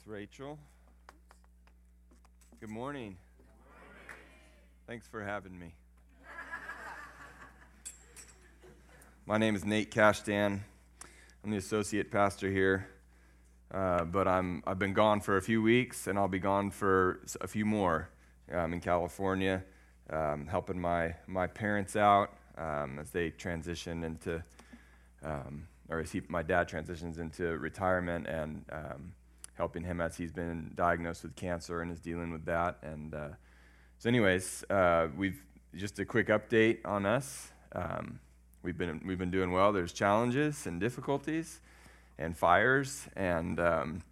Thanks, Rachel. Good morning. Thanks for having me. My name is Nate Cashdan. I'm the associate pastor here, uh, but I'm, I've been gone for a few weeks, and I'll be gone for a few more. I'm in California, um, helping my, my parents out um, as they transition into um, or as he, my dad transitions into retirement and um, helping him as he's been diagnosed with cancer and is dealing with that. And uh, so, anyways, uh, we've just a quick update on us. Um, we've been we've been doing well. There's challenges and difficulties and fires, and um,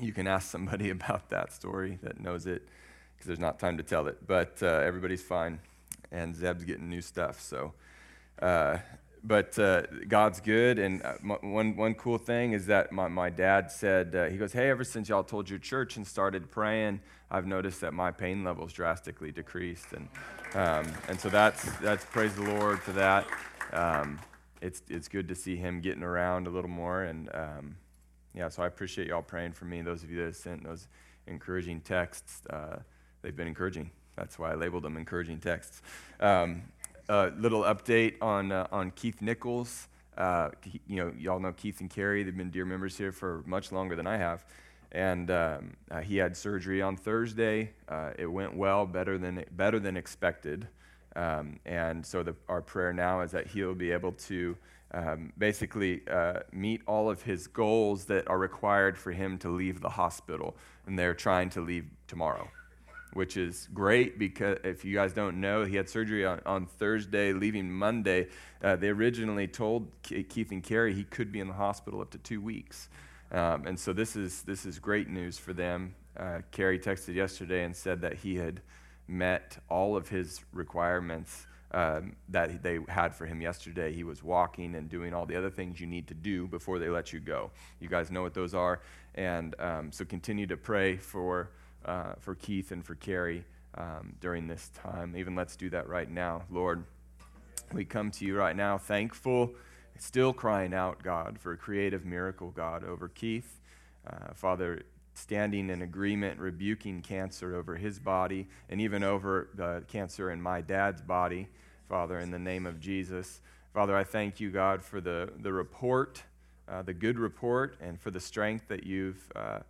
you can ask somebody about that story that knows it because there's not time to tell it. But uh, everybody's fine, and Zeb's getting new stuff. So. But uh, God's good, and uh, m- one one cool thing is that my, my dad said uh, he goes, "Hey, ever since y'all told your church and started praying, I've noticed that my pain levels drastically decreased, and um, and so that's that's praise the Lord for that. Um, it's it's good to see him getting around a little more, and um, yeah, so I appreciate y'all praying for me. Those of you that have sent those encouraging texts, uh, they've been encouraging. That's why I labeled them encouraging texts. Um, a little update on uh, on Keith Nichols. Uh, you know, y'all know Keith and Carrie. They've been dear members here for much longer than I have, and um, uh, he had surgery on Thursday. Uh, it went well, better than better than expected. Um, and so the, our prayer now is that he'll be able to um, basically uh, meet all of his goals that are required for him to leave the hospital. And they're trying to leave tomorrow which is great because if you guys don't know, he had surgery on, on Thursday, leaving Monday. Uh, they originally told Keith and Carrie he could be in the hospital up to two weeks. Um, and so this is, this is great news for them. Uh, Carrie texted yesterday and said that he had met all of his requirements um, that they had for him yesterday. He was walking and doing all the other things you need to do before they let you go. You guys know what those are. And um, so continue to pray for uh, for Keith and for Carrie um, during this time. Even let's do that right now. Lord, we come to you right now thankful, still crying out, God, for a creative miracle, God, over Keith. Uh, Father, standing in agreement, rebuking cancer over his body and even over the cancer in my dad's body, Father, in the name of Jesus. Father, I thank you, God, for the, the report, uh, the good report, and for the strength that you've. Uh,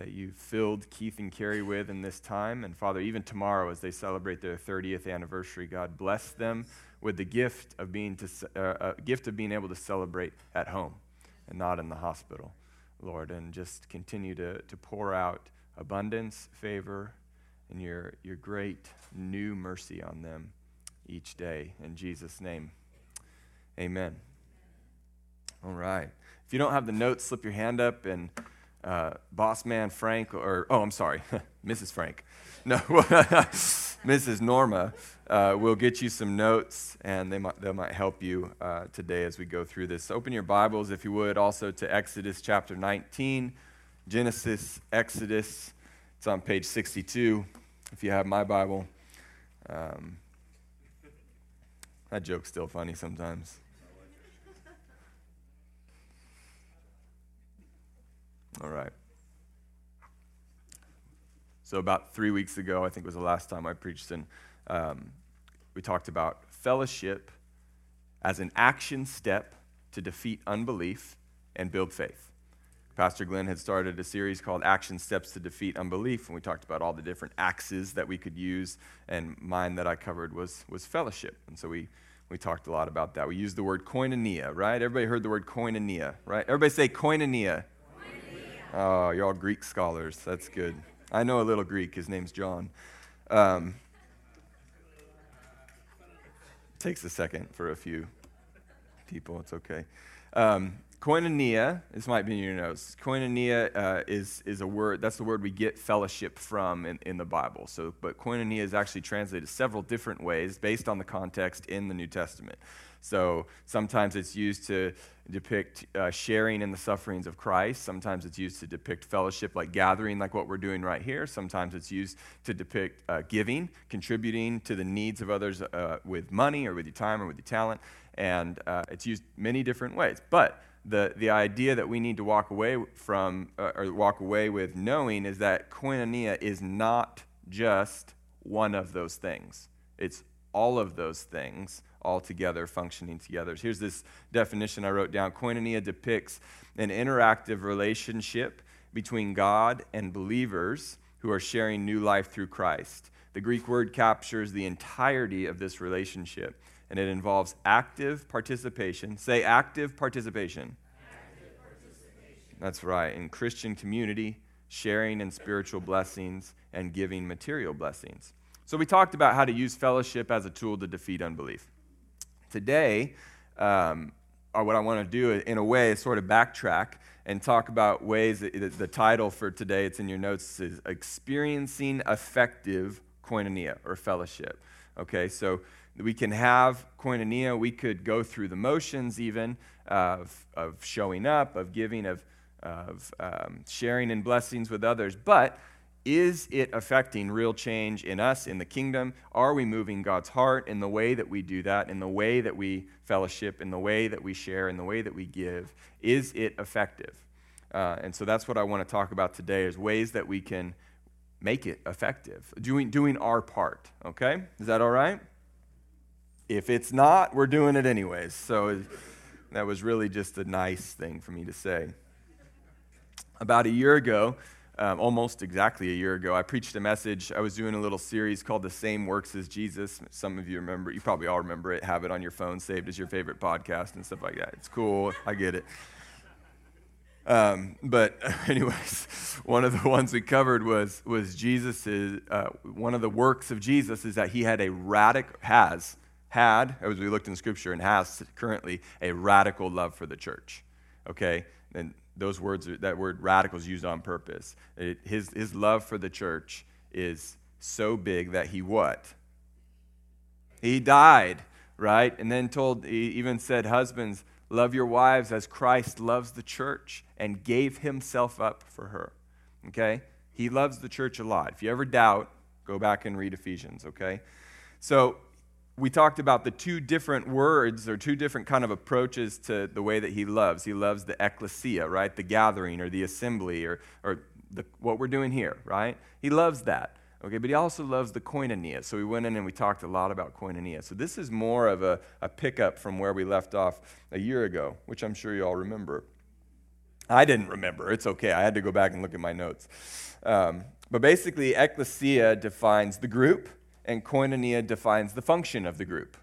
that you filled Keith and Carrie with in this time. And Father, even tomorrow as they celebrate their 30th anniversary, God bless them with the gift of being to, uh, uh, gift of being able to celebrate at home and not in the hospital, Lord. And just continue to, to pour out abundance, favor, and your, your great new mercy on them each day. In Jesus' name, amen. All right. If you don't have the notes, slip your hand up and uh, boss man Frank, or oh, I'm sorry, Mrs. Frank. No, Mrs. Norma uh, will get you some notes, and they might, they might help you uh, today as we go through this. Open your Bibles, if you would, also to Exodus chapter 19, Genesis, Exodus. It's on page 62, if you have my Bible. Um, that joke's still funny sometimes. All right. So, about three weeks ago, I think was the last time I preached, and um, we talked about fellowship as an action step to defeat unbelief and build faith. Pastor Glenn had started a series called Action Steps to Defeat Unbelief, and we talked about all the different axes that we could use. And mine that I covered was, was fellowship. And so we, we talked a lot about that. We used the word koinonia, right? Everybody heard the word koinonia, right? Everybody say koinonia. Oh, you're all Greek scholars. That's good. I know a little Greek. His name's John. Um, takes a second for a few people. It's okay. Um, koinonia, this might be in your notes. Koinonia uh, is, is a word, that's the word we get fellowship from in, in the Bible. So, but koinonia is actually translated several different ways based on the context in the New Testament. So sometimes it's used to depict uh, sharing in the sufferings of Christ. Sometimes it's used to depict fellowship, like gathering, like what we're doing right here. Sometimes it's used to depict uh, giving, contributing to the needs of others uh, with money or with your time or with your talent. And uh, it's used many different ways. But the, the idea that we need to walk away from uh, or walk away with knowing is that koinonia is not just one of those things. It's all of those things all together, functioning together. Here's this definition I wrote down Koinonia depicts an interactive relationship between God and believers who are sharing new life through Christ. The Greek word captures the entirety of this relationship and it involves active participation. Say active participation. Active participation. That's right. In Christian community, sharing in spiritual blessings and giving material blessings. So, we talked about how to use fellowship as a tool to defeat unbelief. Today, um, or what I want to do in a way is sort of backtrack and talk about ways that, the title for today, it's in your notes, is Experiencing Effective Koinonia or Fellowship. Okay, so we can have koinonia. We could go through the motions, even of, of showing up, of giving, of, of um, sharing in blessings with others. But is it affecting real change in us, in the kingdom? Are we moving God's heart in the way that we do that, in the way that we fellowship, in the way that we share, in the way that we give? Is it effective? Uh, and so that's what I want to talk about today is ways that we can make it effective, doing, doing our part. Okay? Is that all right? If it's not, we're doing it anyways. So that was really just a nice thing for me to say. About a year ago, um, almost exactly a year ago, I preached a message. I was doing a little series called The Same Works as Jesus. Some of you remember, you probably all remember it, have it on your phone saved as your favorite podcast and stuff like that. It's cool, I get it. Um, but, anyways, one of the ones we covered was, was Jesus' uh, one of the works of Jesus is that he had a radical, has had, as we looked in Scripture, and has currently a radical love for the church. Okay? And those words, that word radical is used on purpose. It, his, his love for the church is so big that he what? He died, right? And then told, he even said, Husbands, love your wives as Christ loves the church and gave himself up for her. Okay? He loves the church a lot. If you ever doubt, go back and read Ephesians, okay? So we talked about the two different words or two different kind of approaches to the way that he loves. He loves the ecclesia, right? The gathering or the assembly or, or the, what we're doing here, right? He loves that. Okay, but he also loves the koinonia. So we went in and we talked a lot about koinonia. So this is more of a, a pickup from where we left off a year ago, which I'm sure you all remember. I didn't remember. It's okay. I had to go back and look at my notes. Um, but basically, ecclesia defines the group and koinonia defines the function of the group.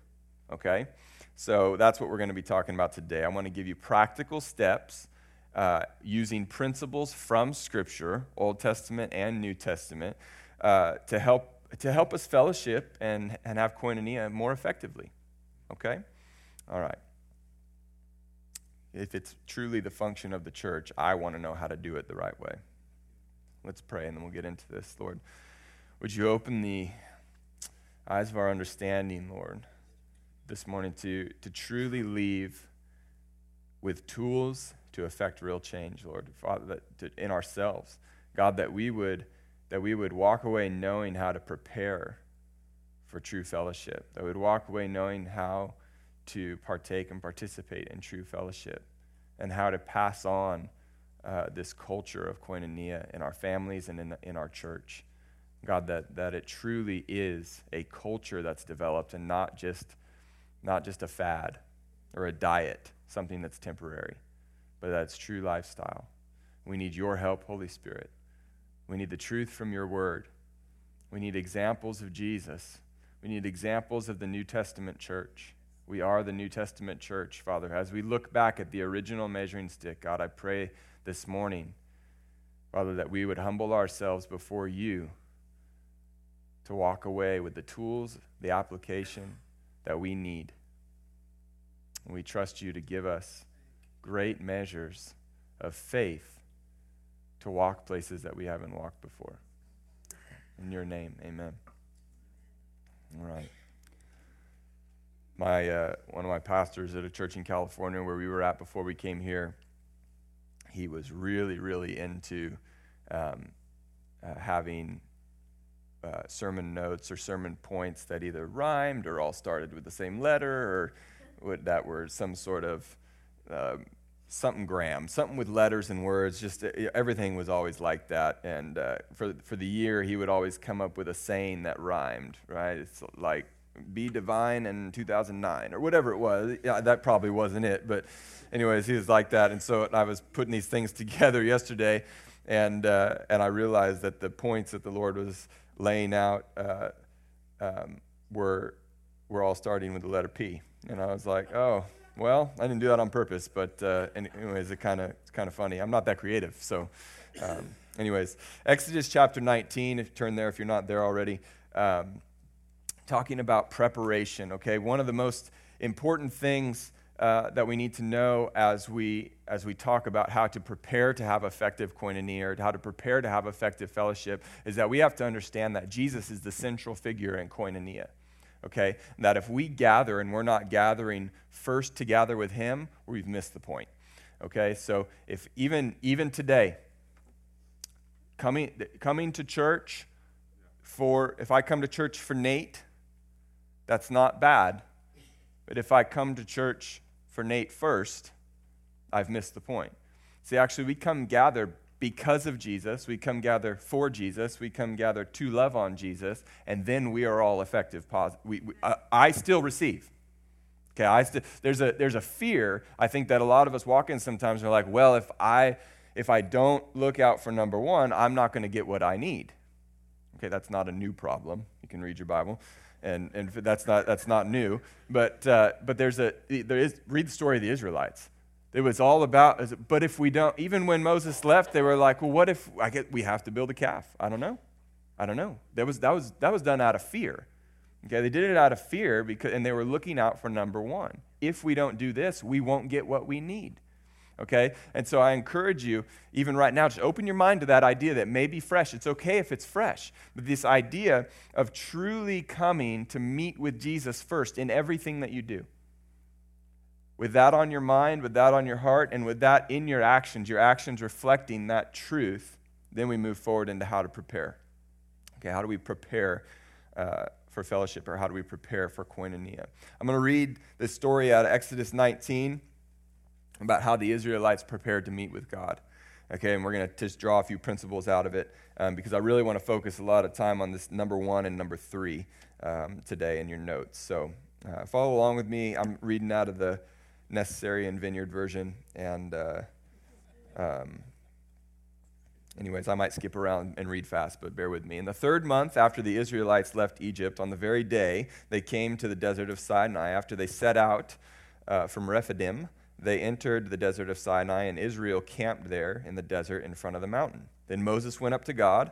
Okay? So that's what we're going to be talking about today. I want to give you practical steps uh, using principles from Scripture, Old Testament and New Testament, uh, to, help, to help us fellowship and, and have koinonia more effectively. Okay? All right. If it's truly the function of the church, I want to know how to do it the right way. Let's pray and then we'll get into this. Lord, would you open the eyes of our understanding, Lord, this morning to, to truly leave with tools to affect real change, Lord, Father, to, in ourselves. God, that we would that we would walk away knowing how to prepare for true fellowship. That we would walk away knowing how to partake and participate in true fellowship and how to pass on uh, this culture of koinonia in our families and in, in our church. God, that, that it truly is a culture that's developed and not just, not just a fad or a diet, something that's temporary, but that's true lifestyle. We need your help, Holy Spirit. We need the truth from your word. We need examples of Jesus. We need examples of the New Testament church. We are the New Testament church, Father. As we look back at the original measuring stick, God, I pray this morning, Father, that we would humble ourselves before you to walk away with the tools, the application that we need. And we trust you to give us great measures of faith to walk places that we haven't walked before. In your name, amen. All right. My, uh, one of my pastors at a church in California where we were at before we came here, he was really, really into um, uh, having uh, sermon notes or sermon points that either rhymed or all started with the same letter or that were some sort of uh, something gram, something with letters and words. Just uh, everything was always like that. And uh, for for the year, he would always come up with a saying that rhymed. Right? It's like be divine in 2009 or whatever it was. Yeah, that probably wasn't it, but anyways, he was like that. And so I was putting these things together yesterday, and uh, and I realized that the points that the Lord was laying out uh, um, were were all starting with the letter P, and I was like, oh. Well, I didn't do that on purpose, but uh, anyways, it kind of it's kind of funny. I'm not that creative, so. Um, anyways, Exodus chapter 19. If you turn there, if you're not there already, um, talking about preparation. Okay, one of the most important things uh, that we need to know as we as we talk about how to prepare to have effective koinonia or how to prepare to have effective fellowship is that we have to understand that Jesus is the central figure in koinonia okay? That if we gather and we're not gathering first to gather with Him, we've missed the point, okay? So if even, even today, coming, coming to church for, if I come to church for Nate, that's not bad. But if I come to church for Nate first, I've missed the point. See, actually, we come gather because of Jesus. We come gather for Jesus. We come gather to love on Jesus. And then we are all effective. We, we, uh, I still receive. Okay, I st- there's, a, there's a fear, I think, that a lot of us walk in sometimes and are like, well, if I, if I don't look out for number one, I'm not going to get what I need. Okay, that's not a new problem. You can read your Bible. And, and that's, not, that's not new. But, uh, but there's a, there is, read the story of the Israelites it was all about, but if we don't, even when Moses left, they were like, well, what if I get, we have to build a calf? I don't know. I don't know. That was, that was, that was done out of fear. Okay, they did it out of fear because, and they were looking out for number one. If we don't do this, we won't get what we need. Okay? And so I encourage you, even right now, just open your mind to that idea that may be fresh. It's okay if it's fresh. But this idea of truly coming to meet with Jesus first in everything that you do with that on your mind, with that on your heart, and with that in your actions, your actions reflecting that truth, then we move forward into how to prepare. Okay, how do we prepare uh, for fellowship or how do we prepare for koinonia? I'm going to read this story out of Exodus 19 about how the Israelites prepared to meet with God. Okay, and we're going to just draw a few principles out of it um, because I really want to focus a lot of time on this number one and number three um, today in your notes. So uh, follow along with me. I'm reading out of the necessary and vineyard version. And, uh, um, anyways, I might skip around and read fast, but bear with me. In the third month after the Israelites left Egypt, on the very day they came to the desert of Sinai, after they set out uh, from Rephidim, they entered the desert of Sinai, and Israel camped there in the desert in front of the mountain. Then Moses went up to God,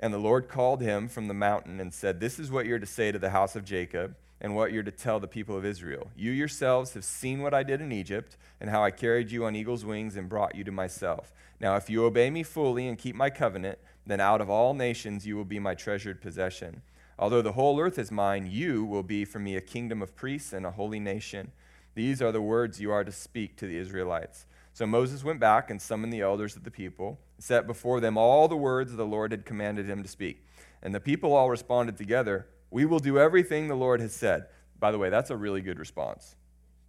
and the Lord called him from the mountain and said, This is what you're to say to the house of Jacob and what you're to tell the people of Israel. You yourselves have seen what I did in Egypt, and how I carried you on eagle's wings and brought you to myself. Now, if you obey me fully and keep my covenant, then out of all nations you will be my treasured possession. Although the whole earth is mine, you will be for me a kingdom of priests and a holy nation. These are the words you are to speak to the Israelites. So Moses went back and summoned the elders of the people, set before them all the words the Lord had commanded him to speak. And the people all responded together we will do everything the Lord has said. By the way, that's a really good response.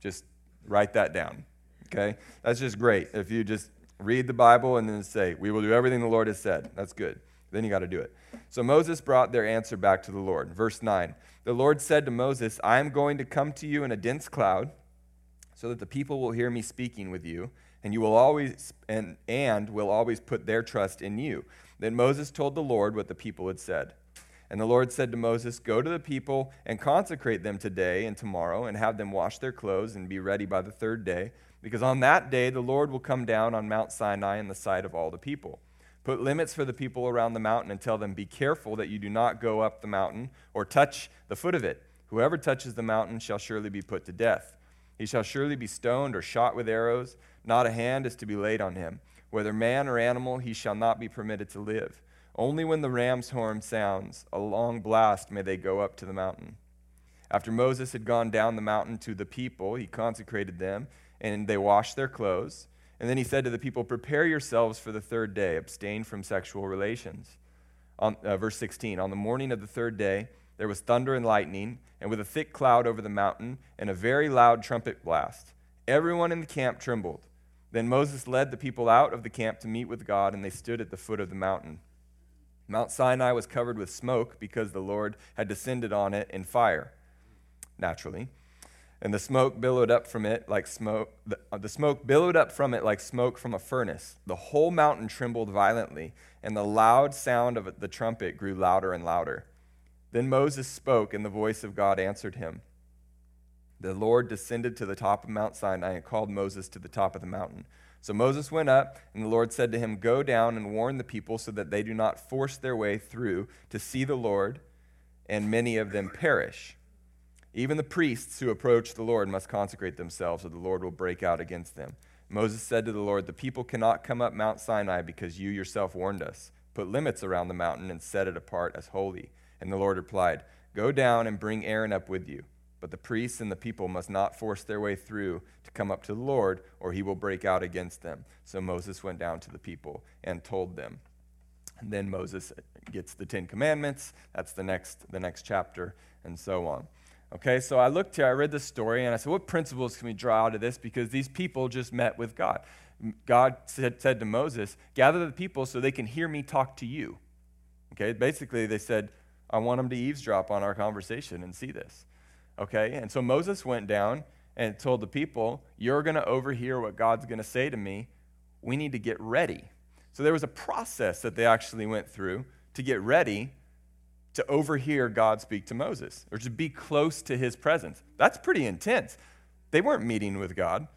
Just write that down. Okay? That's just great. If you just read the Bible and then say, We will do everything the Lord has said, that's good. Then you got to do it. So Moses brought their answer back to the Lord. Verse 9 The Lord said to Moses, I am going to come to you in a dense cloud, so that the people will hear me speaking with you, and you will always and, and will always put their trust in you. Then Moses told the Lord what the people had said. And the Lord said to Moses, Go to the people and consecrate them today and tomorrow, and have them wash their clothes and be ready by the third day, because on that day the Lord will come down on Mount Sinai in the sight of all the people. Put limits for the people around the mountain and tell them, Be careful that you do not go up the mountain or touch the foot of it. Whoever touches the mountain shall surely be put to death. He shall surely be stoned or shot with arrows. Not a hand is to be laid on him. Whether man or animal, he shall not be permitted to live. Only when the ram's horn sounds a long blast may they go up to the mountain. After Moses had gone down the mountain to the people, he consecrated them, and they washed their clothes. And then he said to the people, Prepare yourselves for the third day, abstain from sexual relations. On, uh, verse 16 On the morning of the third day, there was thunder and lightning, and with a thick cloud over the mountain, and a very loud trumpet blast. Everyone in the camp trembled. Then Moses led the people out of the camp to meet with God, and they stood at the foot of the mountain. Mount Sinai was covered with smoke because the Lord had descended on it in fire, naturally. And the smoke billowed up from it like smoke. The, uh, the smoke billowed up from it like smoke from a furnace. The whole mountain trembled violently, and the loud sound of the trumpet grew louder and louder. Then Moses spoke, and the voice of God answered him. The Lord descended to the top of Mount Sinai and called Moses to the top of the mountain. So Moses went up, and the Lord said to him, Go down and warn the people so that they do not force their way through to see the Lord, and many of them perish. Even the priests who approach the Lord must consecrate themselves, or the Lord will break out against them. Moses said to the Lord, The people cannot come up Mount Sinai because you yourself warned us. Put limits around the mountain and set it apart as holy. And the Lord replied, Go down and bring Aaron up with you. But the priests and the people must not force their way through to come up to the Lord, or he will break out against them. So Moses went down to the people and told them. And then Moses gets the Ten Commandments. That's the next, the next chapter, and so on. Okay, so I looked here, I read this story, and I said, what principles can we draw out of this? Because these people just met with God. God said, said to Moses, gather the people so they can hear me talk to you. Okay, basically, they said, I want them to eavesdrop on our conversation and see this. Okay? And so Moses went down and told the people, You're going to overhear what God's going to say to me. We need to get ready. So there was a process that they actually went through to get ready to overhear God speak to Moses or to be close to his presence. That's pretty intense. They weren't meeting with God.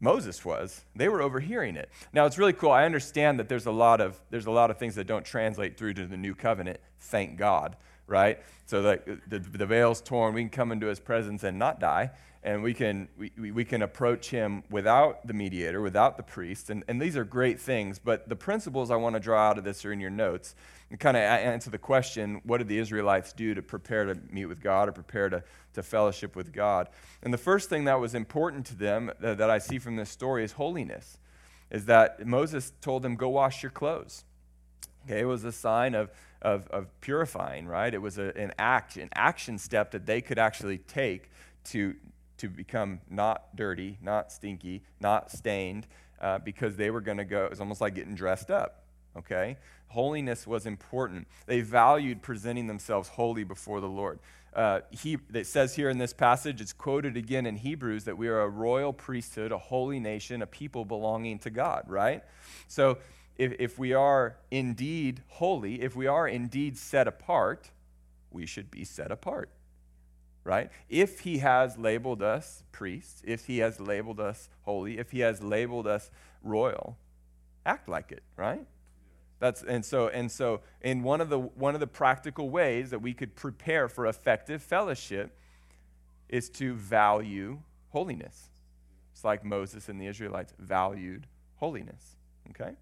Moses was. They were overhearing it. Now it's really cool. I understand that there's a lot of there's a lot of things that don't translate through to the new covenant. Thank God, right? So that the, the veil's torn, we can come into His presence and not die, and we can we, we can approach Him without the mediator, without the priest, and, and these are great things. But the principles I want to draw out of this are in your notes and kind of answer the question: What did the Israelites do to prepare to meet with God or prepare to to fellowship with God. And the first thing that was important to them that, that I see from this story is holiness, is that Moses told them, Go wash your clothes. Okay, it was a sign of, of, of purifying, right? It was a, an act, an action step that they could actually take to, to become not dirty, not stinky, not stained, uh, because they were going to go, it was almost like getting dressed up, okay? Holiness was important. They valued presenting themselves holy before the Lord uh, he, it says here in this passage, it's quoted again in Hebrews that we are a royal priesthood, a holy nation, a people belonging to God, right? So if, if we are indeed holy, if we are indeed set apart, we should be set apart, right? If he has labeled us priests, if he has labeled us holy, if he has labeled us royal, act like it, right? That's, and so, and so in one of, the, one of the practical ways that we could prepare for effective fellowship is to value holiness. It's like Moses and the Israelites valued holiness. Okay?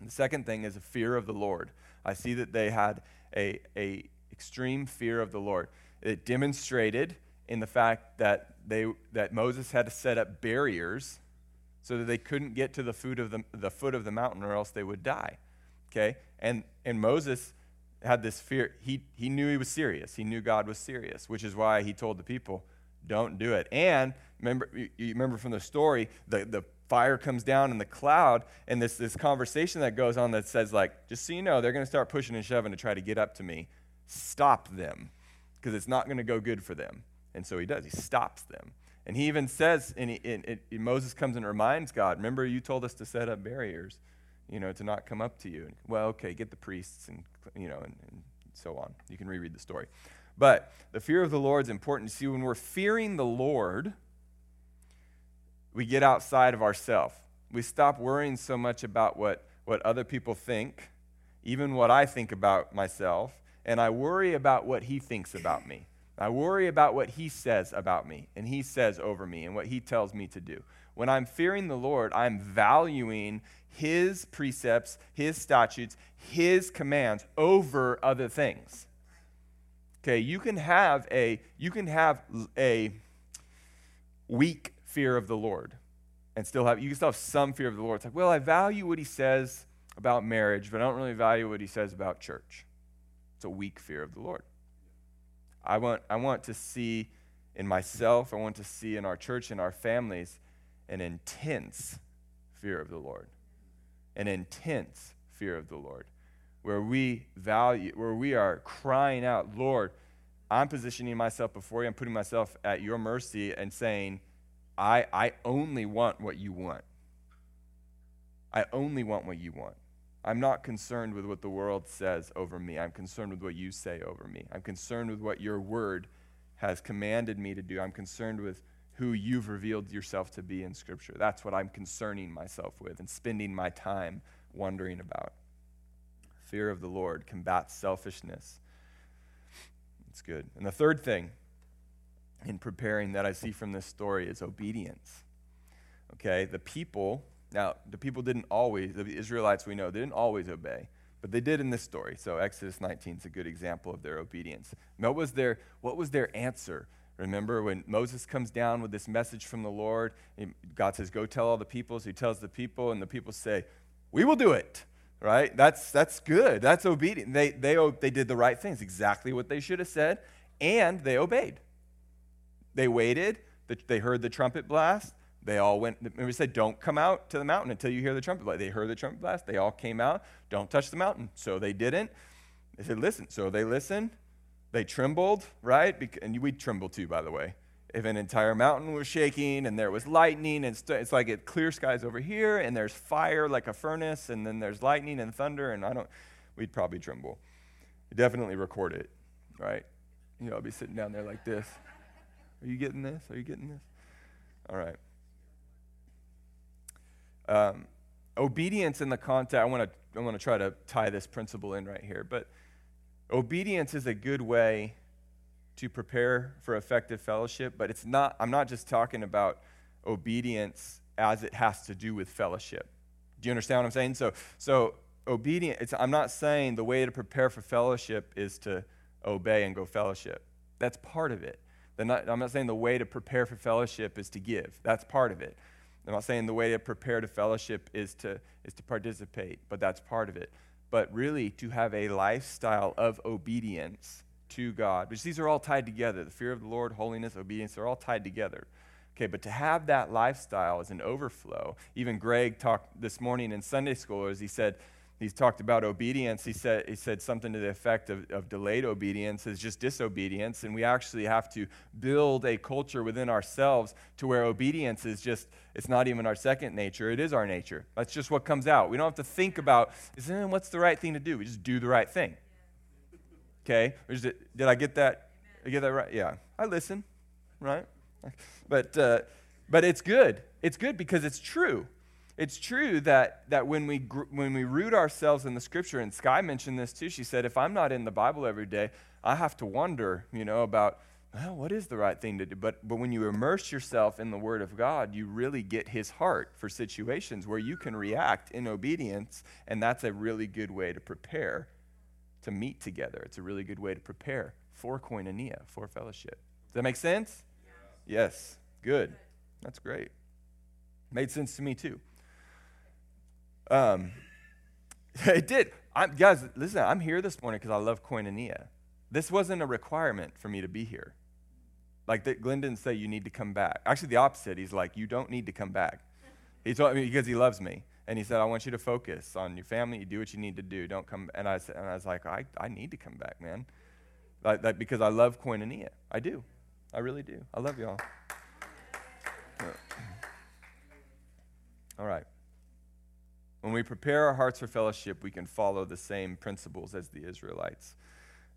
And the second thing is a fear of the Lord. I see that they had a, a extreme fear of the Lord. It demonstrated in the fact that, they, that Moses had to set up barriers so that they couldn't get to the foot of the, the foot of the mountain or else they would die. Okay? And, and Moses had this fear. He, he knew he was serious. He knew God was serious, which is why he told the people, don't do it. And remember, you, remember from the story, the, the fire comes down in the cloud, and this, this conversation that goes on that says, like, just so you know, they're going to start pushing and shoving to try to get up to me. Stop them, because it's not going to go good for them. And so he does. He stops them. And he even says, and, he, and, and Moses comes and reminds God, remember you told us to set up barriers, you know, to not come up to you. And, Well, okay, get the priests and, you know, and, and so on. You can reread the story. But the fear of the Lord is important. See, when we're fearing the Lord, we get outside of ourselves. We stop worrying so much about what, what other people think, even what I think about myself, and I worry about what He thinks about me. I worry about what He says about me, and He says over me, and what He tells me to do. When I'm fearing the Lord, I'm valuing His precepts, His statutes, His commands over other things. Okay, you can have a you can have a weak fear of the Lord and still have you can still have some fear of the Lord. It's like, well, I value what he says about marriage, but I don't really value what he says about church. A weak fear of the Lord. I want I want to see in myself, I want to see in our church and our families an intense fear of the Lord. An intense fear of the Lord. Where we value, where we are crying out, Lord, I'm positioning myself before you, I'm putting myself at your mercy and saying, I, I only want what you want. I only want what you want. I'm not concerned with what the world says over me. I'm concerned with what you say over me. I'm concerned with what your word has commanded me to do. I'm concerned with who you've revealed yourself to be in Scripture. That's what I'm concerning myself with and spending my time wondering about. Fear of the Lord combats selfishness. It's good. And the third thing in preparing that I see from this story is obedience. Okay, the people, now, the people didn't always, the Israelites we know, they didn't always obey, but they did in this story. So Exodus 19 is a good example of their obedience. What was their, what was their answer? Remember when Moses comes down with this message from the Lord, God says, Go tell all the people. So he tells the people, and the people say, We will do it. Right? That's, that's good. That's obedient. They, they, they did the right things, exactly what they should have said, and they obeyed. They waited. They heard the trumpet blast. They all went. Remember, said, "Don't come out to the mountain until you hear the trumpet blast." They heard the trumpet blast. They all came out. Don't touch the mountain. So they didn't. They said, "Listen." So they listened. They trembled, right? And we tremble too, by the way. If an entire mountain was shaking and there was lightning, and it's like it clear skies over here, and there's fire like a furnace, and then there's lightning and thunder, and I don't, we'd probably tremble. Definitely record it, right? You know, I'll be sitting down there like this. Are you getting this? Are you getting this? All right. Um, obedience in the context, I want to I want to try to tie this principle in right here, but obedience is a good way to prepare for effective fellowship, but it's not I'm not just talking about obedience as it has to do with fellowship. Do you understand what I'm saying? So so obedience I'm not saying the way to prepare for fellowship is to obey and go fellowship. That's part of it. Not, I'm not saying the way to prepare for fellowship is to give. That's part of it. I'm not saying the way to prepare to fellowship is to, is to participate, but that's part of it. But really, to have a lifestyle of obedience to God, which these are all tied together the fear of the Lord, holiness, obedience, they're all tied together. Okay, but to have that lifestyle as an overflow, even Greg talked this morning in Sunday school as he said, he's talked about obedience. He said, he said something to the effect of, of delayed obedience is just disobedience. And we actually have to build a culture within ourselves to where obedience is just, it's not even our second nature, it is our nature. That's just what comes out. We don't have to think about, is, eh, what's the right thing to do? We just do the right thing. Okay? It, did I get that? I get that right? Yeah. I listen, right? But, uh, but it's good. It's good because it's true it's true that, that when, we, when we root ourselves in the scripture, and Sky mentioned this too, she said, if I'm not in the Bible every day, I have to wonder, you know, about, well, what is the right thing to do? But, but when you immerse yourself in the Word of God, you really get His heart for situations where you can react in obedience, and that's a really good way to prepare to meet together. It's a really good way to prepare for koinonia, for fellowship. Does that make sense? Yes. Good. That's great. Made sense to me too. Um, it did. I'm, guys, listen, I'm here this morning because I love koinonia. This wasn't a requirement for me to be here. Like, that, Glenn didn't say you need to come back. Actually, the opposite. He's like, you don't need to come back. He told me because he loves me. And he said, I want you to focus on your family. You do what you need to do. Don't come. And I, said, and I was like, I, I need to come back, man. Like, like, because I love koinonia. I do. I really do. I love y'all. All right. When we prepare our hearts for fellowship, we can follow the same principles as the Israelites.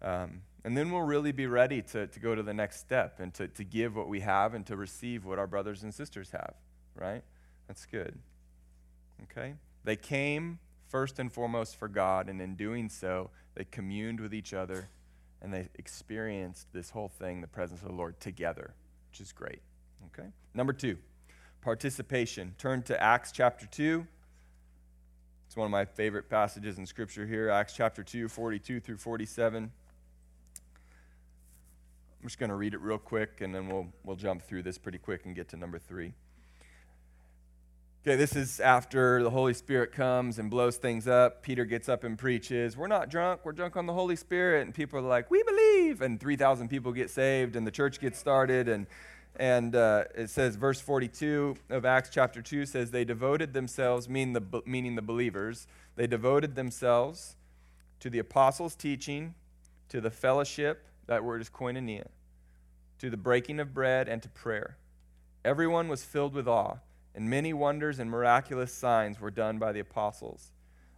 Um, and then we'll really be ready to, to go to the next step and to, to give what we have and to receive what our brothers and sisters have, right? That's good. Okay? They came first and foremost for God, and in doing so, they communed with each other and they experienced this whole thing, the presence of the Lord, together, which is great. Okay? Number two, participation. Turn to Acts chapter 2. It's one of my favorite passages in Scripture here, Acts chapter 2, 42 through 47. I'm just going to read it real quick, and then we'll, we'll jump through this pretty quick and get to number three. Okay, this is after the Holy Spirit comes and blows things up. Peter gets up and preaches, We're not drunk, we're drunk on the Holy Spirit. And people are like, We believe. And 3,000 people get saved, and the church gets started. And, and uh, it says, verse 42 of Acts chapter 2 says, They devoted themselves, meaning the, meaning the believers, they devoted themselves to the apostles' teaching, to the fellowship that word is koinonia, to the breaking of bread and to prayer. Everyone was filled with awe, and many wonders and miraculous signs were done by the apostles.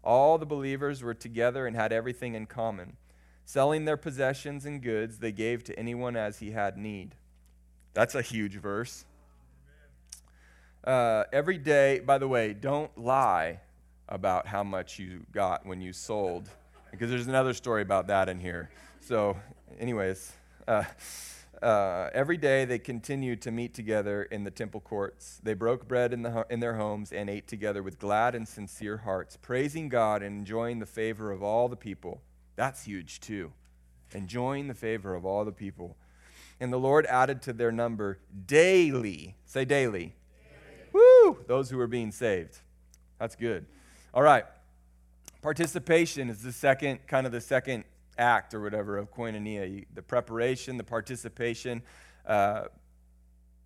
All the believers were together and had everything in common. Selling their possessions and goods, they gave to anyone as he had need. That's a huge verse. Uh, every day, by the way, don't lie about how much you got when you sold, because there's another story about that in here. So, anyways, uh, uh, every day they continued to meet together in the temple courts. They broke bread in, the, in their homes and ate together with glad and sincere hearts, praising God and enjoying the favor of all the people. That's huge, too. Enjoying the favor of all the people. And the Lord added to their number daily, say daily, daily. woo, those who were being saved. That's good. All right. Participation is the second, kind of the second act or whatever of koinonia the preparation the participation uh,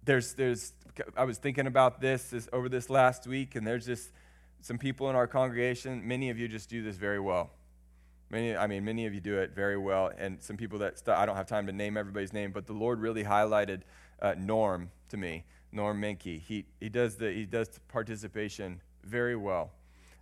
there's there's i was thinking about this, this over this last week and there's just some people in our congregation many of you just do this very well many i mean many of you do it very well and some people that st- i don't have time to name everybody's name but the lord really highlighted uh, norm to me norm Menke. he, he does the he does participation very well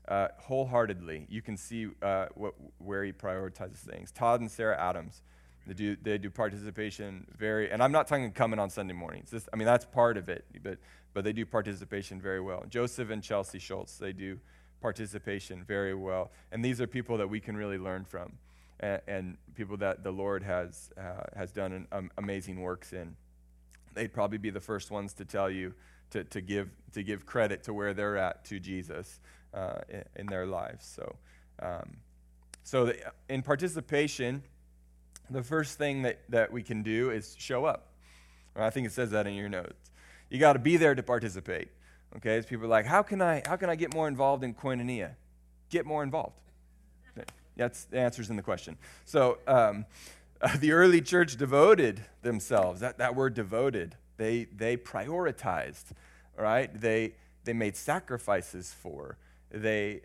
uh, wholeheartedly. You can see uh, what, where he prioritizes things. Todd and Sarah Adams, they do, they do participation very, and I'm not talking coming on Sunday mornings. This, I mean, that's part of it, but, but they do participation very well. Joseph and Chelsea Schultz, they do participation very well. And these are people that we can really learn from and, and people that the Lord has, uh, has done an, um, amazing works in. They'd probably be the first ones to tell you to, to, give, to give credit to where they're at to Jesus uh, in, in, their lives. So, um, so the, in participation, the first thing that, that we can do is show up. I think it says that in your notes. You got to be there to participate. Okay, as people are like, how can I how can I get more involved in koinonia? Get more involved. That's the answers in the question. So um, uh, the early church devoted themselves. That, that word devoted. They they prioritized. Right. They they made sacrifices for they,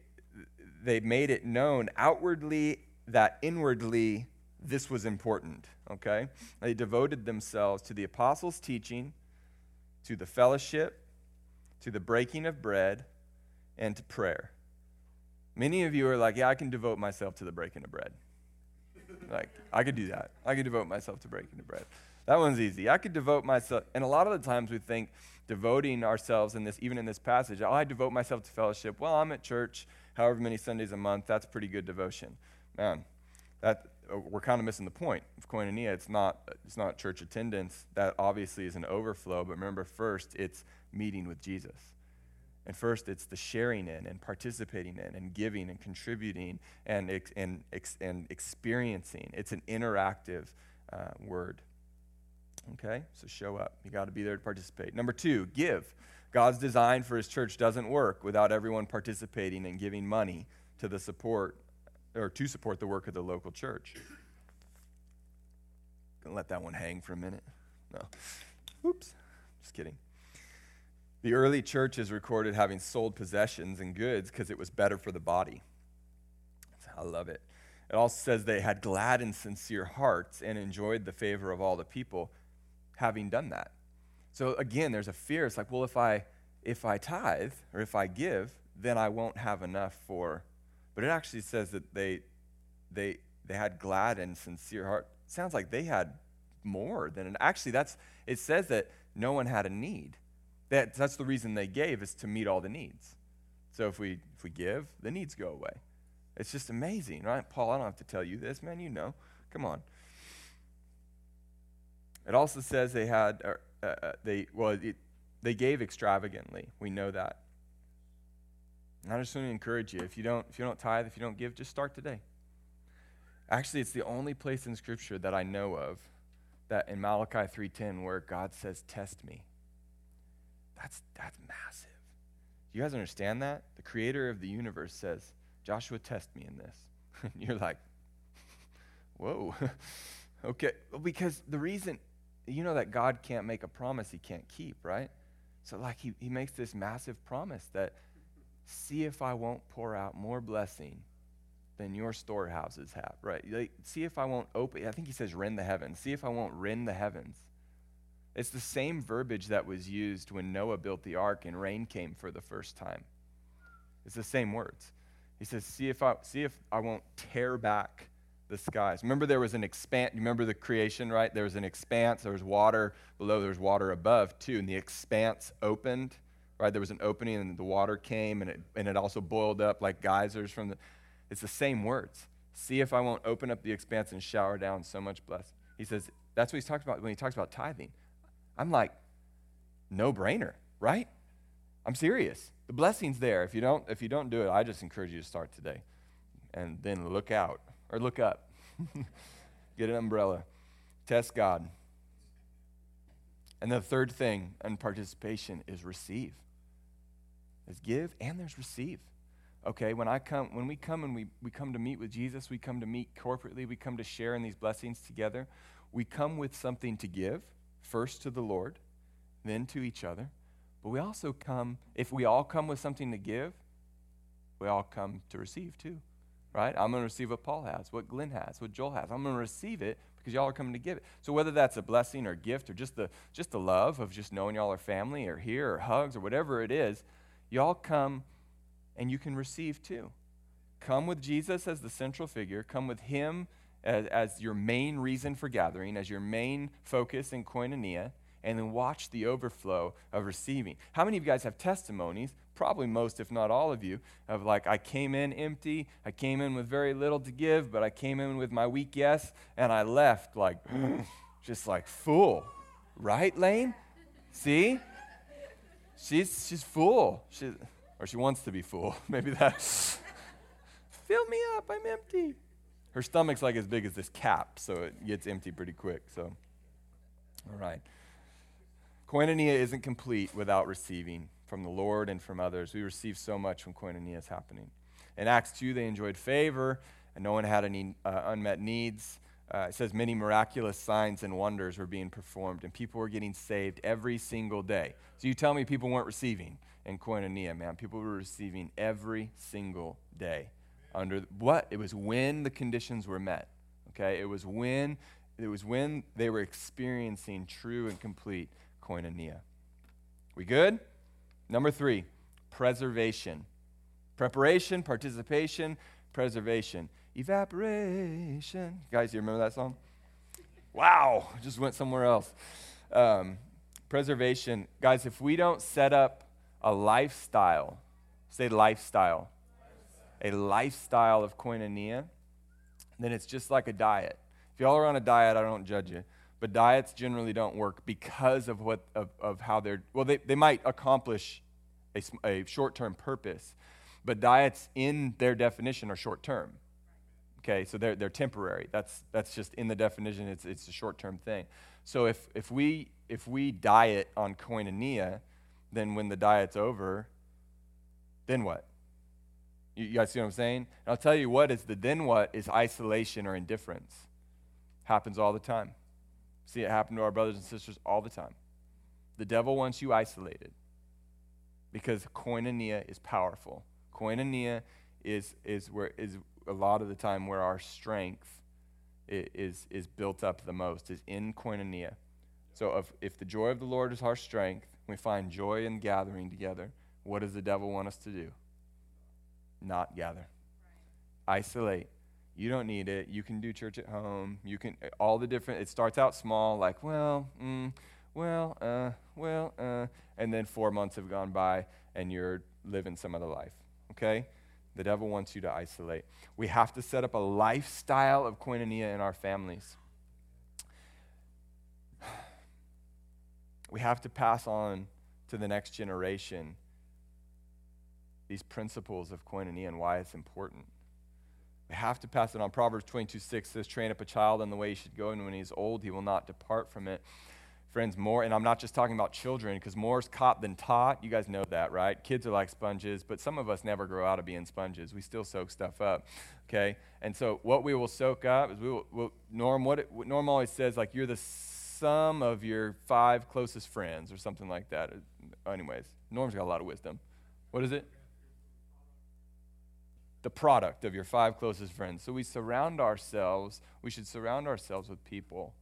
they made it known outwardly that inwardly this was important, okay? They devoted themselves to the apostles' teaching, to the fellowship, to the breaking of bread, and to prayer. Many of you are like, yeah, I can devote myself to the breaking of bread. like, I could do that. I could devote myself to breaking the bread. That one's easy. I could devote myself, and a lot of the times we think, devoting ourselves in this, even in this passage. Oh, I devote myself to fellowship. Well, I'm at church however many Sundays a month. That's pretty good devotion. Man, that uh, we're kind of missing the point of koinonia. It's not, it's not church attendance. That obviously is an overflow, but remember, first, it's meeting with Jesus. And first, it's the sharing in and participating in and giving and contributing and, and, and experiencing. It's an interactive uh, word. Okay? So show up. You got to be there to participate. Number two, give. God's design for his church doesn't work without everyone participating and giving money to the support or to support the work of the local church. Gonna let that one hang for a minute. No. Oops. Just kidding. The early church is recorded having sold possessions and goods because it was better for the body. I love it. It also says they had glad and sincere hearts and enjoyed the favor of all the people having done that. So again, there's a fear. It's like, well, if I if I tithe or if I give, then I won't have enough for. But it actually says that they they they had glad and sincere heart. Sounds like they had more than an actually that's it says that no one had a need. That that's the reason they gave is to meet all the needs. So if we if we give, the needs go away. It's just amazing, right? Paul, I don't have to tell you this, man. You know. Come on. It also says they had, uh, uh, they well, it, they gave extravagantly. We know that. And I just want to encourage you: if you don't, if you don't tithe, if you don't give, just start today. Actually, it's the only place in Scripture that I know of that in Malachi 3:10 where God says, "Test me." That's that's massive. Do you guys understand that? The Creator of the universe says, "Joshua, test me in this." and You're like, "Whoa." okay, because the reason you know that God can't make a promise he can't keep, right? So, like, he, he makes this massive promise that see if I won't pour out more blessing than your storehouses have, right? Like, see if I won't open, I think he says rend the heavens. See if I won't rend the heavens. It's the same verbiage that was used when Noah built the ark and rain came for the first time. It's the same words. He says, see if I, see if I won't tear back the skies. Remember, there was an expanse. Remember the creation, right? There was an expanse. There was water below. There was water above too, and the expanse opened. Right? There was an opening, and the water came, and it and it also boiled up like geysers from the. It's the same words. See if I won't open up the expanse and shower down so much blessing. He says that's what he's talking about when he talks about tithing. I'm like, no brainer, right? I'm serious. The blessing's there. If you don't, if you don't do it, I just encourage you to start today, and then look out or look up. Get an umbrella. Test God. And the third thing in participation is receive. There's give and there's receive. Okay, when I come, when we come and we, we come to meet with Jesus, we come to meet corporately, we come to share in these blessings together. We come with something to give, first to the Lord, then to each other. But we also come, if we all come with something to give, we all come to receive too right? I'm going to receive what Paul has, what Glenn has, what Joel has. I'm going to receive it because y'all are coming to give it. So whether that's a blessing or gift or just the just the love of just knowing y'all are family or here or hugs or whatever it is, y'all come and you can receive too. Come with Jesus as the central figure. Come with him as, as your main reason for gathering, as your main focus in koinonia, and then watch the overflow of receiving. How many of you guys have testimonies probably most, if not all of you, of like, I came in empty, I came in with very little to give, but I came in with my weak yes, and I left like, just like full. Right, Lane? See? She's, she's full. She, or she wants to be full. Maybe that. Fill me up, I'm empty. Her stomach's like as big as this cap, so it gets empty pretty quick. So, all right. Koinonia isn't complete without receiving from the Lord and from others. We receive so much when koinonia is happening. In Acts 2, they enjoyed favor, and no one had any uh, unmet needs. Uh, it says many miraculous signs and wonders were being performed, and people were getting saved every single day. So you tell me people weren't receiving in koinonia, man. People were receiving every single day. Under what? It was when the conditions were met. Okay? It was when it was when they were experiencing true and complete koinonia. We good? Number three, preservation. Preparation, participation, preservation. Evaporation. Guys, you remember that song? Wow, just went somewhere else. Um, preservation. Guys, if we don't set up a lifestyle, say lifestyle, a lifestyle of koinonia, then it's just like a diet. If y'all are on a diet, I don't judge you. But diets generally don't work because of, what, of, of how they're, well, they, they might accomplish a, a short term purpose, but diets in their definition are short term. Okay, so they're, they're temporary. That's, that's just in the definition, it's, it's a short term thing. So if, if, we, if we diet on koinonia, then when the diet's over, then what? You, you guys see what I'm saying? And I'll tell you what is the then what is isolation or indifference. Happens all the time. See it happen to our brothers and sisters all the time. The devil wants you isolated because koinonia is powerful. Koinonia is, is, where, is a lot of the time where our strength is, is built up the most, is in koinonia. So if, if the joy of the Lord is our strength, we find joy in gathering together. What does the devil want us to do? Not gather. Isolate. You don't need it. You can do church at home. You can, all the different, it starts out small, like, well, mm, well, uh, well, uh, and then four months have gone by and you're living some other life. Okay? The devil wants you to isolate. We have to set up a lifestyle of koinonia in our families. We have to pass on to the next generation these principles of koinonia and why it's important. We have to pass it on. Proverbs 22 6 says, Train up a child in the way he should go, and when he's old, he will not depart from it. Friends, more, and I'm not just talking about children, because more is caught than taught. You guys know that, right? Kids are like sponges, but some of us never grow out of being sponges. We still soak stuff up, okay? And so what we will soak up is we will, we'll, Norm, what, it, what Norm always says, like, you're the sum of your five closest friends, or something like that. Anyways, Norm's got a lot of wisdom. What is it? the product of your five closest friends. So we surround ourselves, we should surround ourselves with people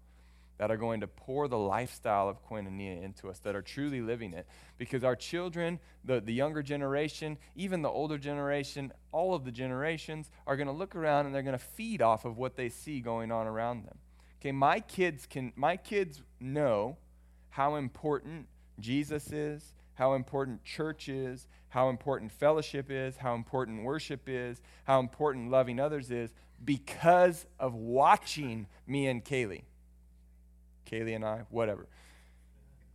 that are going to pour the lifestyle of koinonia into us, that are truly living it. Because our children, the, the younger generation, even the older generation, all of the generations are going to look around and they're going to feed off of what they see going on around them. Okay, my kids can my kids know how important Jesus is, how important church is, how important fellowship is, how important worship is, how important loving others is because of watching me and Kaylee. Kaylee and I, whatever.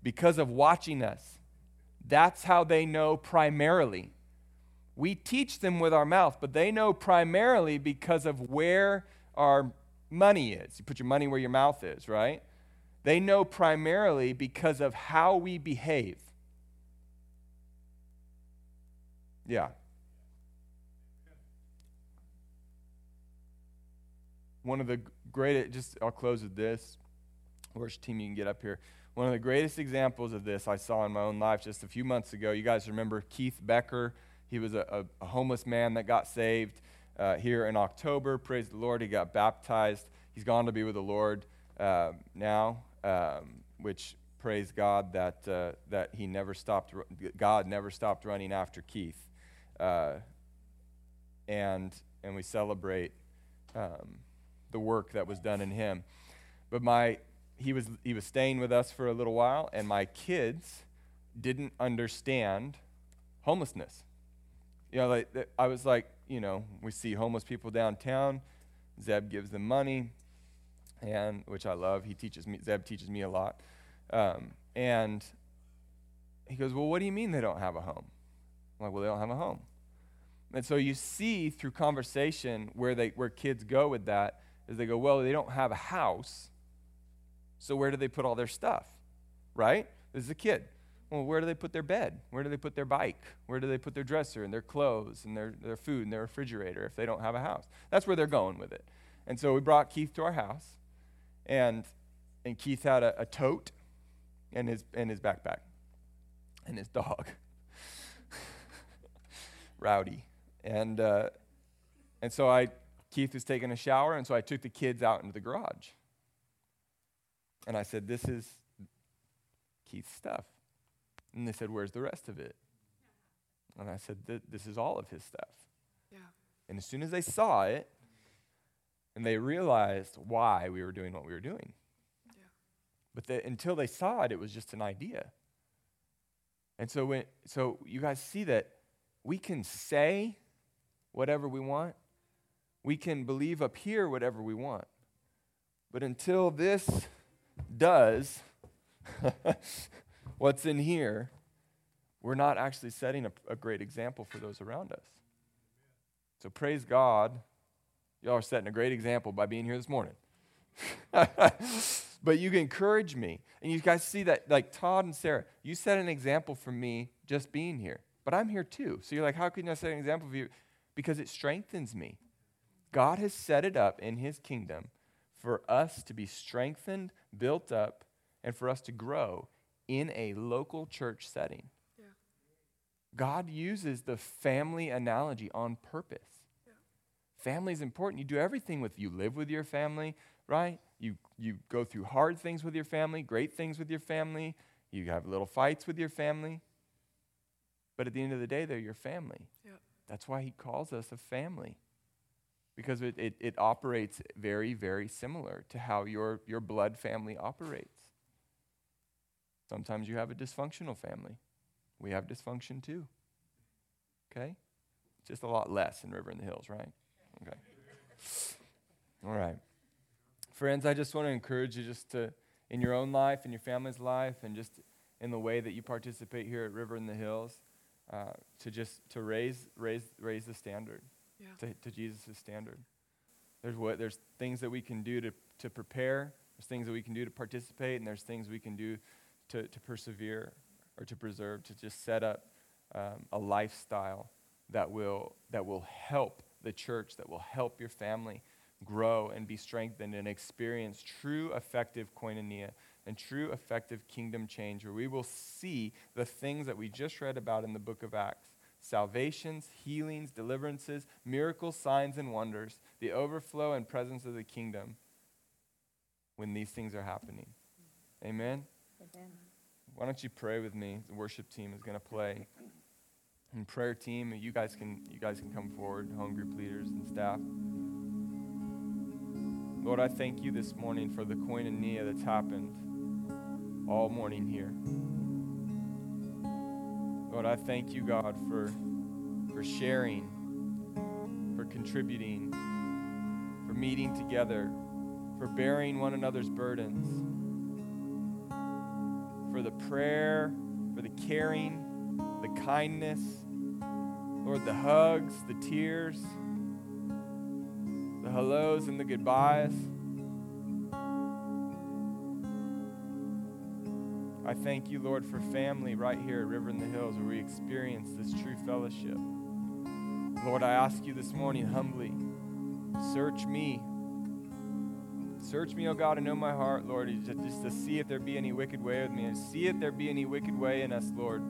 Because of watching us. That's how they know primarily. We teach them with our mouth, but they know primarily because of where our money is. You put your money where your mouth is, right? They know primarily because of how we behave. Yeah. One of the great, just I'll close with this. Worship team, you can get up here. One of the greatest examples of this I saw in my own life just a few months ago. You guys remember Keith Becker? He was a, a, homeless man that got saved uh, here in October. Praise the Lord. He got baptized. He's gone to be with the Lord uh, now, um, which praise God that, uh, that he never stopped, God never stopped running after Keith. Uh, and, and we celebrate um, the work that was done in him. But my, he, was, he was staying with us for a little while, and my kids didn't understand homelessness. You know, like, I was like, you know, we see homeless people downtown. Zeb gives them money, and which I love. He teaches me. Zeb teaches me a lot, um, and he goes, "Well, what do you mean they don't have a home?" I'm like, "Well, they don't have a home." And so you see through conversation where they where kids go with that is they go, well, they don't have a house, so where do they put all their stuff? Right? This is a kid. Well, where do they put their bed? Where do they put their bike? Where do they put their dresser and their clothes and their, their food and their refrigerator if they don't have a house? That's where they're going with it. And so we brought Keith to our house, and and Keith had a, a tote and his and his backpack and his dog. Rowdy. And, uh, and so I, Keith was taking a shower, and so I took the kids out into the garage. And I said, This is Keith's stuff. And they said, Where's the rest of it? And I said, This is all of his stuff. Yeah. And as soon as they saw it, and they realized why we were doing what we were doing. Yeah. But the, until they saw it, it was just an idea. And so, when, so you guys see that we can say whatever we want. We can believe up here whatever we want. But until this does what's in here, we're not actually setting a, a, great example for those around us. So praise God. Y'all are setting a great example by being here this morning. but you encourage me. And you guys see that, like Todd and Sarah, you set an example for me just being here. But I'm here too. So you're like, how can I set an example for you? because it strengthens me. God has set it up in His kingdom for us to be strengthened, built up, and for us to grow in a local church setting. Yeah. God uses the family analogy on purpose. Yeah. Family is important. You do everything with you live with your family, right? You, you go through hard things with your family, great things with your family, you have little fights with your family. But at the end of the day, they're your family. Yep. That's why he calls us a family. Because it, it, it operates very, very similar to how your, your blood family operates. Sometimes you have a dysfunctional family. We have dysfunction too. Okay? Just a lot less in River in the Hills, right? Okay. All right. Friends, I just want to encourage you just to, in your own life, in your family's life, and just in the way that you participate here at River in the Hills, uh, to just to raise, raise, raise the standard Yeah. to, to Jesus' standard. There's what there's things that we can do to, to prepare, there's things that we can do to participate, and there's things we can do to, to persevere or to preserve, to just set up um, a lifestyle that will that will help the church, that will help your family grow and be strengthened and experience true effective koinonia and true effective kingdom change, where we will see the things that we just read about in the book of Acts salvations, healings, deliverances, miracles, signs, and wonders, the overflow and presence of the kingdom when these things are happening. Amen? Why don't you pray with me? The worship team is going to play. And prayer team, you guys can you guys can come forward, home group leaders and staff. Lord, I thank you this morning for the koinonia that's happened all morning here. Lord, I thank you, God, for, for sharing, for contributing, for meeting together, for bearing one another's burdens, for the prayer, for the caring, the kindness, Lord, the hugs, the tears, the hellos and the goodbyes. I thank you, Lord, for family right here at River in the Hills where we experience this true fellowship. Lord, I ask you this morning humbly, search me. Search me, O God, and know my heart, Lord, just, to see if there be any wicked way with me, and see if there be any wicked way in us, Lord,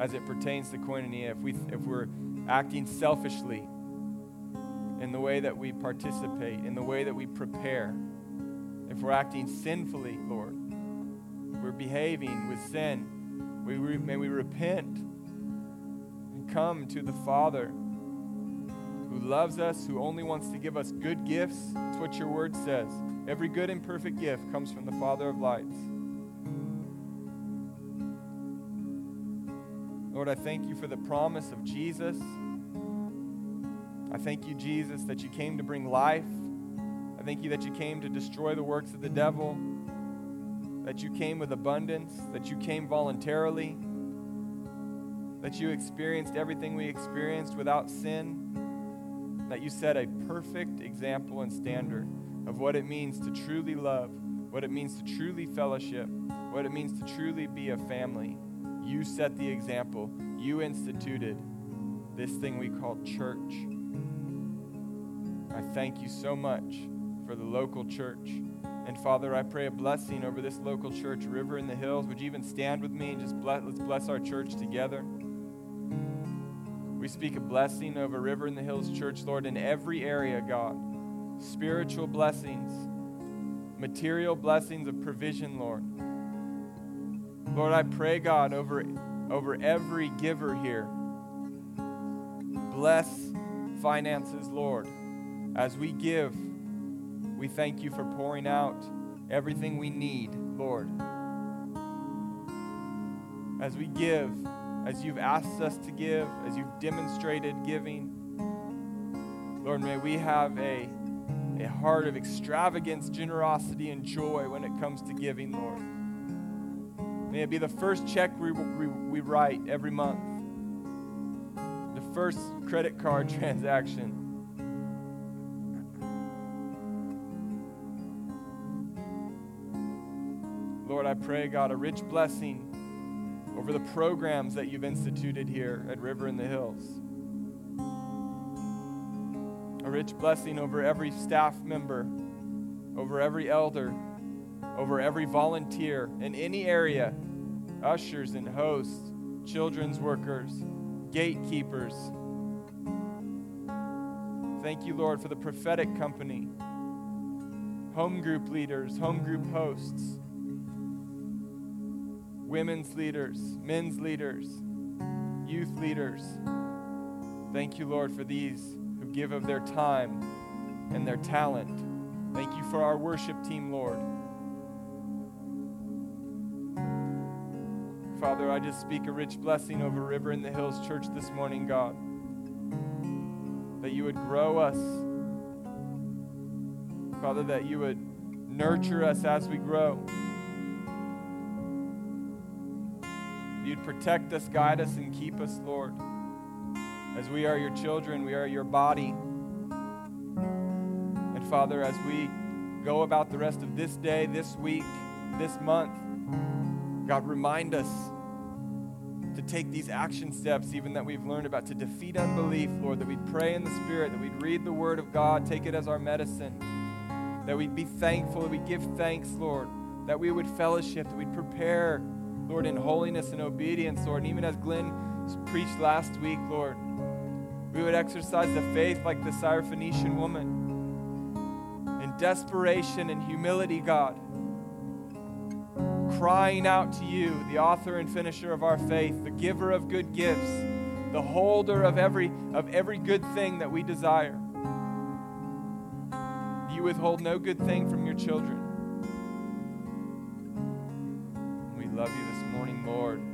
as it pertains to koinonia. If, we, if we're acting selfishly in the way that we participate, in the way that we prepare, if we're acting sinfully, Lord, behaving with sin, we re- may we repent and come to the Father who loves us, who only wants to give us good gifts. That's what your word says. Every good and perfect gift comes from the Father of lights. Lord, I thank you for the promise of Jesus. I thank you, Jesus, that you came to bring life. I thank you that you came to destroy the works of the devil, that you came with abundance, that you came voluntarily, that you experienced everything we experienced without sin, that you set a perfect example and standard of what it means to truly love, what it means to truly fellowship, what it means to truly be a family. You set the example, you instituted this thing we call church. I thank you so much for the local church. And Father, I pray a blessing over this local church, River in the Hills. Would you even stand with me and just bless, let's bless our church together? We speak a blessing over River in the Hills Church, Lord, in every area, God. Spiritual blessings, material blessings of provision, Lord. Lord, I pray, God, over, over every giver here. Bless finances, Lord. As we give, we thank you for pouring out everything we need, Lord. As we give, as you've asked us to give, as you've demonstrated giving, Lord, may we have a, a heart of extravagance, generosity, and joy when it comes to giving, Lord. May it be the first check we, we, we write every month, the first credit card transaction. Pray, God, a rich blessing over the programs that you've instituted here at River in the Hills. A rich blessing over every staff member, over every elder, over every volunteer in any area ushers and hosts, children's workers, gatekeepers. Thank you, Lord, for the prophetic company home group leaders, home group hosts, women's leaders, men's leaders, youth leaders. Thank you, Lord, for these who give of their time and their talent. Thank you for our worship team, Lord. Father, I just speak a rich blessing over River in the Hills Church this morning, God. That you would grow us. Father, that you would nurture us as we grow. You'd protect us, guide us, and keep us, Lord. As we are your children, we are your body. And Father, as we go about the rest of this day, this week, this month, God, remind us to take these action steps, even that we've learned about, to defeat unbelief, Lord, that we'd pray in the Spirit, that we'd read the Word of God, take it as our medicine, that we'd be thankful, that we'd give thanks, Lord, that we would fellowship, that we'd prepare, Lord, in holiness and obedience, Lord. And even as Glenn preached last week, Lord, we would exercise the faith like the Syrophoenician woman in desperation and humility, God crying out to you, the author and finisher of our faith, the giver of good gifts, the holder of every, of every good thing that we desire. You withhold no good thing from your children. We love you Lord.